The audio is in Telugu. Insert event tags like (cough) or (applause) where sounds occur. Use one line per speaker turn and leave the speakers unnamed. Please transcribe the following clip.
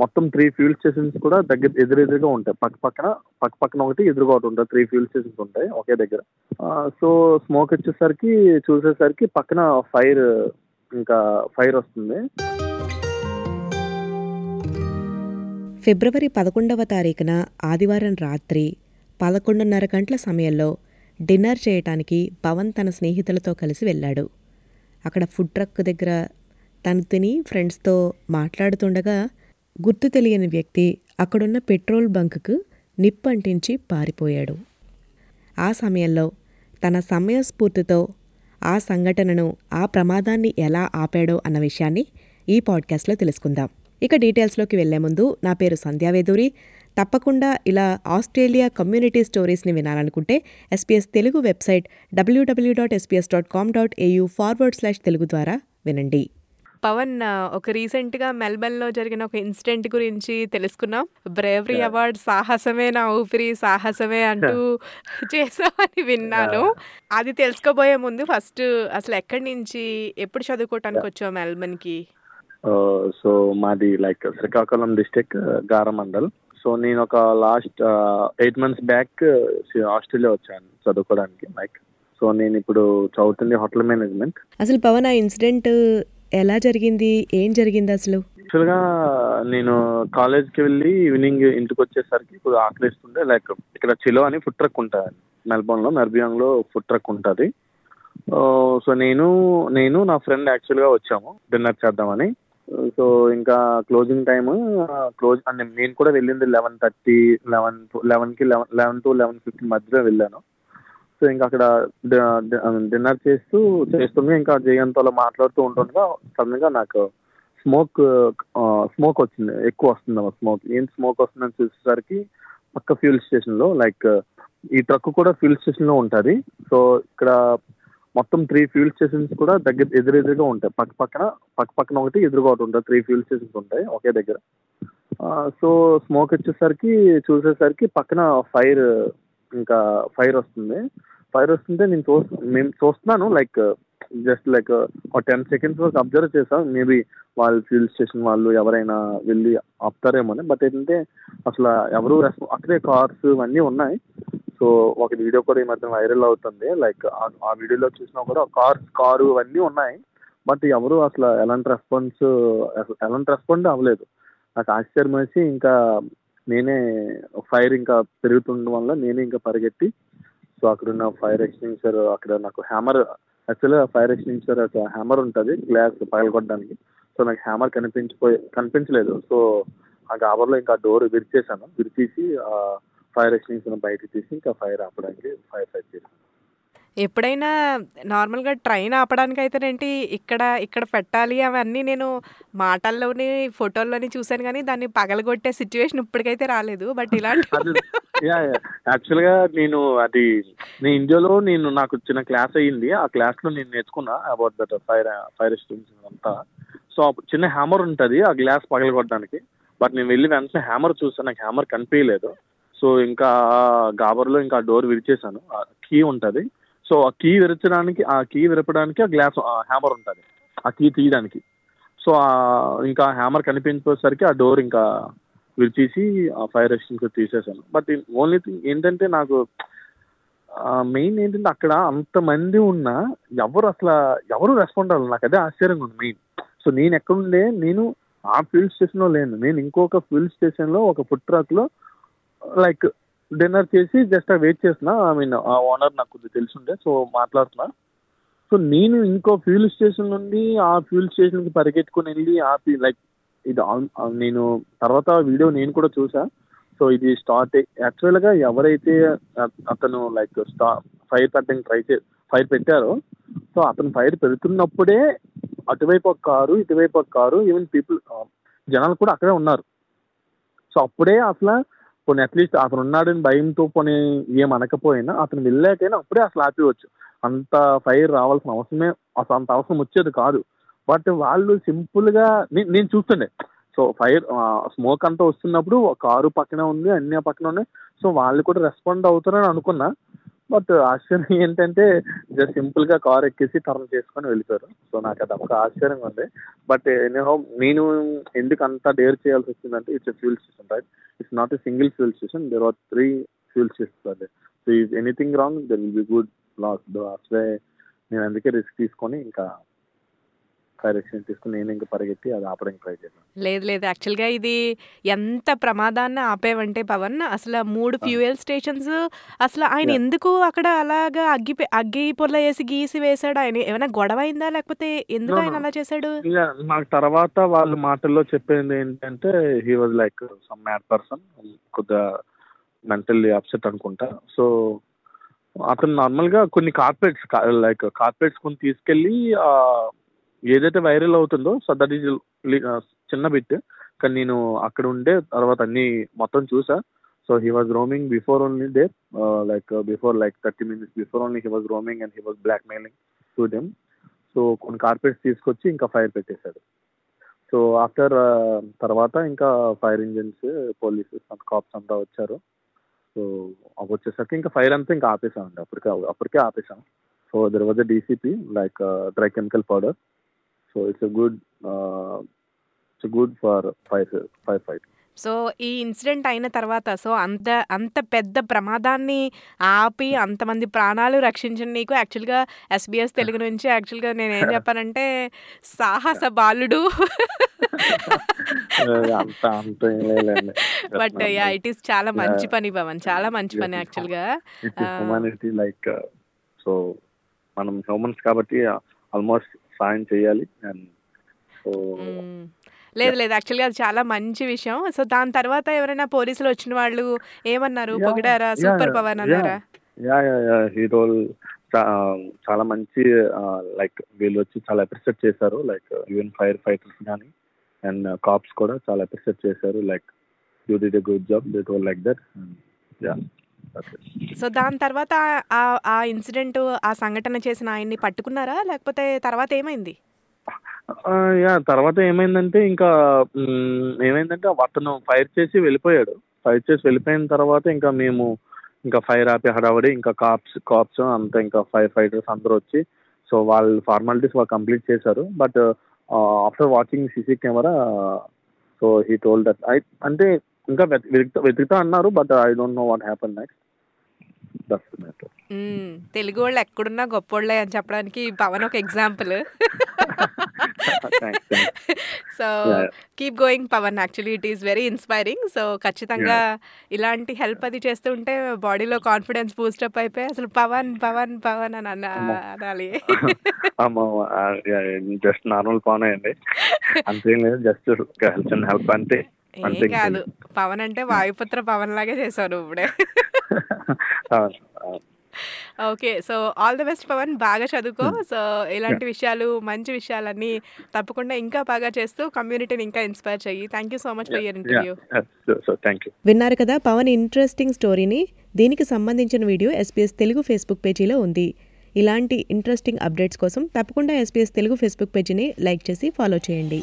మొత్తం త్రీ ఫ్యూల్ స్టేషన్స్ కూడా దగ్గర ఎదురెదురుగా ఉంటాయి. పక్క పక్కన పక్క పక్కన ఒకటి ఎదురుగా ఒకటి ఉంటుంది. త్రీ ఫ్యూల్ స్టేషన్స్ ఉంటాయి ఒకే దగ్గర. సో స్మోక్ వచ్చేసరికి చూసేసరికి పక్కన ఫైర్ ఇంకా ఫైర్ వస్తుంది.
ఫిబ్రవరి పదకొండవ తారీఖున ఆదివారం రాత్రి పదకొండున్నర గంటల సమయంలో డిన్నర్ చేయటానికి పవన్ తన స్నేహితులతో కలిసి వెళ్ళాడు. అక్కడ ఫుడ్ ట్రక్ దగ్గర తను తిని ఫ్రెండ్స్తో మాట్లాడుతుండగా గుర్తు తెలియని వ్యక్తి అక్కడున్న పెట్రోల్ బంకుకు నిప్పంటించి పారిపోయాడు. ఆ సమయంలో తన సమయస్ఫూర్తితో ఆ సంఘటనను ఆ ప్రమాదాన్ని ఎలా ఆపాడో అన్న విషయాన్ని ఈ పాడ్కాస్ట్లో తెలుసుకుందాం. ఇక డీటెయిల్స్లోకి వెళ్ళే ముందు నా పేరు సంధ్యావేదూరి తప్పకుండా ఇలా ఆస్ట్రేలియా కమ్యూనిటీ స్టోరీస్ని వినాలనుకుంటే SBS Telugu website W W dot SBS dot com dot AU forward slash Telugu ద్వారా వినండి. పవన్ ఒక రీసెంట్గా మెల్బర్న్లో జరిగిన ఒక ఇన్సిడెంట్ గురించి తెలుసుకున్నాం బ్రేవరీ అవార్డ్ సాహసమే నా ఊపిరి సాహసమే అంటూ (laughs) చేసామని విన్నాను. అది తెలుసుకోబోయే ముందు ఫస్ట్ అసలు ఎక్కడి నుంచి ఎప్పుడు చదువుకోవటానికి వచ్చావు మెల్బర్న్కి?
సో మాది లైక్ శ్రీకాకుళం డిస్టిక్ గారమండల్. సో నేను ఒక last eight months back Australia వచ్చాను చదువుకోవడానికి లైక్. సో నేను ఇప్పుడు చదువుతుంది హోటల్ మేనేజ్మెంట్.
అసలు పవన్ ఆ ఇన్సిడెంట్ ఎలా జరిగింది? ఏం జరిగింది అసలు?
యాక్చువల్గా నేను కాలేజ్కి వెళ్ళి ఈవినింగ్ ఇంటికి వచ్చేసరికి కొద్దిగా ఆకలిస్తుండే. లైక్ ఇక్కడ చిలో అని ఫుడ్ ట్రక్ ఉంటుంది మెల్బోర్న్లో మెర్బియాంగ్లో ఫుడ్ ట్రక్ ఉంటుంది. సో నేను నేను నా ఫ్రెండ్ యాక్చువల్గా వచ్చాము డిన్నర్ చేద్దామని. సో ఇంకా క్లోజింగ్ టైమ్ క్లోజ్ అంటే నేను కూడా వెళ్ళింది లెవెన్ థర్టీ లెవెన్ లెవెన్కి eleven eleven to eleven fifteen మధ్యలో వెళ్ళాను. సో ఇంకా అక్కడ డిన్నర్ చేస్తూ చేస్తుండగా ఇంకా జయంతోలో మాట్లాడుతూ ఉంటుండగా సడన్గా నాకు స్మోక్ స్మోక్ వచ్చింది. ఎక్కువ వస్తుంది స్మోక్. ఏం స్మోక్ వస్తుందని చూసేసరికి పక్క ఫ్యూల్ స్టేషన్లో లైక్ ఈ ట్రక్ కూడా ఫ్యూల్ స్టేషన్లో ఉంటుంది. సో ఇక్కడ మొత్తం త్రీ ఫ్యూల్ స్టేషన్స్ కూడా దగ్గర ఎదురెదురుగా ఉంటాయి. పక్క పక్కన పక్క పక్కన ఒకటి ఎదురుగా ఒకటి ఉంటుంది త్రీ ఫ్యూల్ స్టేషన్స్ ఉంటాయి ఒకే దగ్గర. సో స్మోక్ వచ్చేసరికి చూసేసరికి పక్కన ఫైర్ ఇంకా ఫైర్ వస్తుంది. ఫైర్ వస్తుంటే నేను చూ మేము చూస్తున్నాను లైక్ జస్ట్ లైక్ ఒక టెన్ సెకండ్స్ వరకు అబ్జర్వ్ చేసాం మేబీ వాళ్ళు ఫ్యూల్ స్టేషన్ వాళ్ళు ఎవరైనా వెళ్ళి ఆపుతారేమో బట్ ఏంటంటే అసలు ఎవరు అక్కడే కార్స్ ఇవన్నీ ఉన్నాయి. సో ఒక వీడియో కూడా ఈ మధ్య వైరల్ అవుతుంది. లైక్ ఆ వీడియోలో చూసినా కూడా కార్స్ కారు ఇవన్నీ ఉన్నాయి. బట్ ఎవరు అసలు ఎలాంటి రెస్పాన్స్ ఎలాంటి రెస్పాండ్ అవ్వలేదు. నాకు ఆశ్చర్యం వేసి ఇంకా నేనే ఫైర్ ఇంకా పెరుగుతుండడం వల్ల నేనే ఇంకా పరిగెత్తి సో అక్కడున్న ఫైర్ ఎక్స్టింగ్విషర్ అక్కడ నాకు హ్యామర్ యాక్చువల్గా ఫైర్ ఎక్స్టింగ్విషర్ ఒక హ్యామర్ ఉంటుంది గ్లాస్ పగలగొట్టడానికి. సో నాకు హ్యామర్ కనిపించిపోయి కనిపించలేదు. సో ఆ గాబర్లో ఇంకా డోర్ విరిచేసాను విరిచేసి ఫైర్ ఎక్స్టింగ్విషర్ బయటకు తీసి ఇంకా ఫైర్ ఆపడానికి ఫైర్ ఫైట్ చేశాను.
ఎప్పుడైనా నార్మల్గా ట్రైన్ ఆపడానికి అయితేనేంటి ఇక్కడ ఇక్కడ పెట్టాలి అవన్నీ నేను మాటల్లోని ఫోటోల్లోని చూశాను కానీ దాన్ని పగలగొట్టే సిచ్యువేషన్ ఇప్పటికైతే రాలేదు. బట్ ఇలాంటి (laughs)
యాక్చువల్గా నేను అది నేను ఇండియాలో నేను నాకు చిన్న క్లాస్ అయ్యింది. ఆ క్లాస్లో నేను నేర్చుకున్నా about that fire fire extinguisher అంతా. సో చిన్న హ్యామర్ ఉంటుంది ఆ గ్లాస్ పగలగొట్టడానికి. బట్ నేను వెళ్ళి వెంటనే హ్యామర్ చూసాను నాకు హ్యామర్ కనిపించలేదు సో ఇంకా గాబర్లో ఇంకా డోర్ విరిచేసాను కీ ఉంటుంది. సో ఆ కీ విరచడానికి ఆ కీ విరపడానికి ఆ గ్లాస్ హ్యామర్ ఉంటుంది. ఆ కీ తీయడానికి. సో ఇంకా హ్యామర్ కనిపించేసరికి ఆ డోర్ ఇంకా విరిచేసి ఆ ఫైర్ ఎక్స్టింగ్విషర్ తీసేసాను. బట్ ఓన్లీ థింగ్ ఏంటంటే నాకు మెయిన్ ఏంటంటే అక్కడ అంతమంది ఉన్నా ఎవరు అసలు ఎవరు రెస్పాండ్ అవ్వాలి నాకు అదే ఆశ్చర్యంగా ఉంది మెయిన్. సో నేను ఎక్కడుండే నేను ఆ ఫ్యూల్ స్టేషన్లో లేను. నేను ఇంకొక ఫ్యూల్ స్టేషన్లో ఒక ఫుడ్ ట్రక్లో లైక్ డిన్నర్ చేసి జస్ట్ వెయిట్ చేస్తున్నా. ఐ మీన్ ఆ ఓనర్ నాకు కొద్దిగా తెలుసుండే సో మాట్లాడుతున్నా. సో నేను ఇంకో ఫ్యూల్ స్టేషన్ నుండి ఆ ఫ్యూల్ స్టేషన్కి పరిగెట్టుకుని వెళ్ళి ఆపి లైక్ ఇది నేను తర్వాత వీడియో నేను కూడా చూసా. సో ఇది స్టార్ట్ యాక్చువల్గా ఎవరైతే అతను లైక్ స్టా ఫైర్ పెట్టడానికి ట్రై చే ఫైర్ పెట్టారో సో అతను ఫైర్ పెడుతున్నప్పుడే అటువైపు ఒక కారు ఇటువైపు ఒక కారు ఈవెన్ పీపుల్ జనాలు కూడా అక్కడే ఉన్నారు. సో అప్పుడే అసలు కొన్ని అట్లీస్ట్ అతను ఉన్నాడని భయంతో పోనీ ఏం అనకపోయినా అతను వెళ్ళాకైనా అప్పుడే అసలు ఆపివచ్చు అంత ఫైర్ రావాల్సిన అవసరమే అసలు అంత అవసరం వచ్చేది కాదు. బట్ వాళ్ళు సింపుల్గా నేను చూస్తుండే. సో ఫైర్ స్మోక్ అంతా వస్తున్నప్పుడు కారు పక్కన ఉంది అన్ని పక్కన ఉన్నాయి. సో వాళ్ళు కూడా రెస్పాండ్ అవుతారని అనుకున్నా. బట్ ఆశ్చర్యం ఏంటంటే జస్ట్ సింపుల్గా కార్ ఎక్కేసి టర్న్ చేసుకొని వెళ్ళిపోయారు. సో నాకు అది ఒక ఆశ్చర్యంగా ఉంది. బట్ ఎనీహో నేను ఎందుకు అంత డేర్ చేయాల్సి వచ్చిందంటే it's fuel station right? It's not a single fuel station. There are three fuel stations అండి. So is anything wrong there will be good loss అసలే నేను అందుకే రిస్క్ తీసుకొని ఇంకా ఎక్స్చేంజ్ తీసుకుని నేను ఇంకా పరిగెత్తి అది ఆపడానికి ట్రై చేశాను.
లేదు లేదు. యాక్చువల్గా ఇది ఎంత ప్రమాదాన్ని ఆపేవంటే పవన్ అసలు మూడు ఫ్యూయల్ స్టేషన్స్ అసలు ఆయన. ఎందుకు అక్కడ అలాగా అగ్గి అగ్గి పొల్ల వేసి గీసి వేశాడు? ఆయన ఏమైనా గొడవ అయిందా లేకపోతే ఎందుకు ఆయన. అలా చేశాడు?
నాకు తర్వాత వాళ్ళ మాటల్లో చెప్పింది ఏంటంటే he was like some mad person కొద్దిగా మెంటల్లీ అప్సెట్ అనుకుంటా. సో అతను నార్మల్గా కొన్ని కార్పెట్స్ లైక్ కార్పెట్స్ కొన్ని తీసుకెళ్ళి ఏదైతే వైరల్ అవుతుందో సో దట్ ఈజ్ చిన్న బిట్ కానీ నేను అక్కడ ఉండే తర్వాత అన్ని మొత్తం చూసా. So he was roaming before only day like before like thirty minutes before only he was roaming and he was blackmailing to them so కొన్ని కార్పెట్స్ తీసుకొచ్చి ఇంకా ఫైర్ పెట్టేశాడు. సో ఆఫ్టర్ uh, తర్వాత ఇంకా ఫైర్ ఇంజిన్స్ పోలీసెస్ కాప్స్ అంతా వచ్చారు. సో అవి వచ్చేసరికి ఇంకా ఫైర్ అంతా ఇంకా ఆపేసామండి అప్పటికే అప్పటికే ఆపేసాం so there was a DCP like dry chemical powder so it's good it's good for fire fire fight
so ఈ ఇన్సిడెంట్ అయిన తర్వాత సో అంత అంత పెద్ద ప్రమాదాన్ని ఆపి అంతమంది ప్రాణాలు రక్షించిన నీకు యాక్చువల్గా ఎస్బీఎస్ తెలుగు నుంచి యాక్చువల్గా నేను ఏం చెప్పానంటే సాహస బాలుడు. బట్ యా ఇట్ ఈస్ చాలా మంచి పని పవన్ చాలా మంచి పని యాక్చువల్గా
లైక్ సో మనం హ్యూమన్స్ కాబట్టి ఆల్మోస్ట్ సాయం చేయాలి అండ్ సో.
లేదు లేదు. యాక్చువల్గా అది చాలా మంచి విషయం. సో దాని తర్వాత ఎవరైనా పోలీసులు వచ్చిన వాళ్ళు ఏమన్నారు? పొగిడారా? సూపర్ పవన్ అన్నారా?
యా యా యా హీరోల్ చాలా మంచి లైక్ వీళ్ళు వచ్చి చాలా అప్రిషియేట్ చేశారు. లైక్ ఈవెన్ ఫైర్ ఫైటర్స్ కానీ అండ్ కాప్స్ కూడా చాలా అప్రిషియేట్ చేశారు. Like you did a good job they told like that yeah
so దాని తర్వాత ఆ- ఆ ఇన్సిడెంట్ ఆ సంఘటన చేసిన ఆయన్ని పట్టుకున్నారా? లేకపోతే తర్వాత ఏమైంది?
యా తర్వాత ఏమైందంటే ఇంకా ఏమైందంటే అతను ఫైర్ చేసి వెళ్ళిపోయాడు. ఫైర్ చేసి వెళ్ళిపోయిన తర్వాత ఇంకా మేము ఇంకా ఫైర్ ఆపి హడావడి ఇంకా కాప్స్ కాప్స్ అంతా ఇంకా ఫైర్ ఫైటర్స్ అందరూ వచ్చి సో వాళ్ళు ఫార్మాలిటీస్ వాళ్ళు కంప్లీట్ చేశారు. But after watching CC camera so he told that I అంటే ఇంకా వెత్- వెతుకుతా వెతుకుతా అన్నారు but I don't know what happen next.
Telugu వాళ్ళు ఎక్కడున్నా గొప్పోళ్ళే అని చెప్పడానికి పవన్ ఒక example. So. Keep going Pavan. Actually it is very inspiring so ఖచ్చితంగా ఇలాంటి హెల్ప్ అది చేస్తూ ఉంటే బాడీలో కాన్ఫిడెన్స్ బూస్టప్ అయిపోయి అసలు పవన్ పవన్ పవన్ అని. అనాలి. (laughs)
జస్ట్ నార్మల్ పవన్ అండి. అంతేం లేదు జస్ట్ హెల్ప్ అంతే
ఏం
అంతే
కాదు. పవన్ అంటే వాయుపుత్ర పవన్ లాగే నువ్వు ఇప్పుడే. (laughs) Okay so all the best Pavan బాగా చదువుకో. సో ఇలాంటి విషయాలు మంచి విషయాలన్నీ తప్పకుండా ఇంకా బాగా చేస్తూ కమ్యూనిటీని ఇంకా ఇన్స్పైర్ చెయ్యి. Thank you so much for your interview విన్నారు కదా పవన్ ఇంట్రెస్టింగ్ స్టోరీని దీనికి సంబంధించిన వీడియో ఎస్పీఎస్ తెలుగు ఫేస్బుక్ పేజీలో ఉంది. ఇలాంటి ఇంట్రెస్టింగ్ అప్డేట్స్ కోసం తప్పకుండా ఎస్పీఎస్ తెలుగు ఫేస్బుక్ పేజీని లైక్ చేసి ఫాలో చేయండి.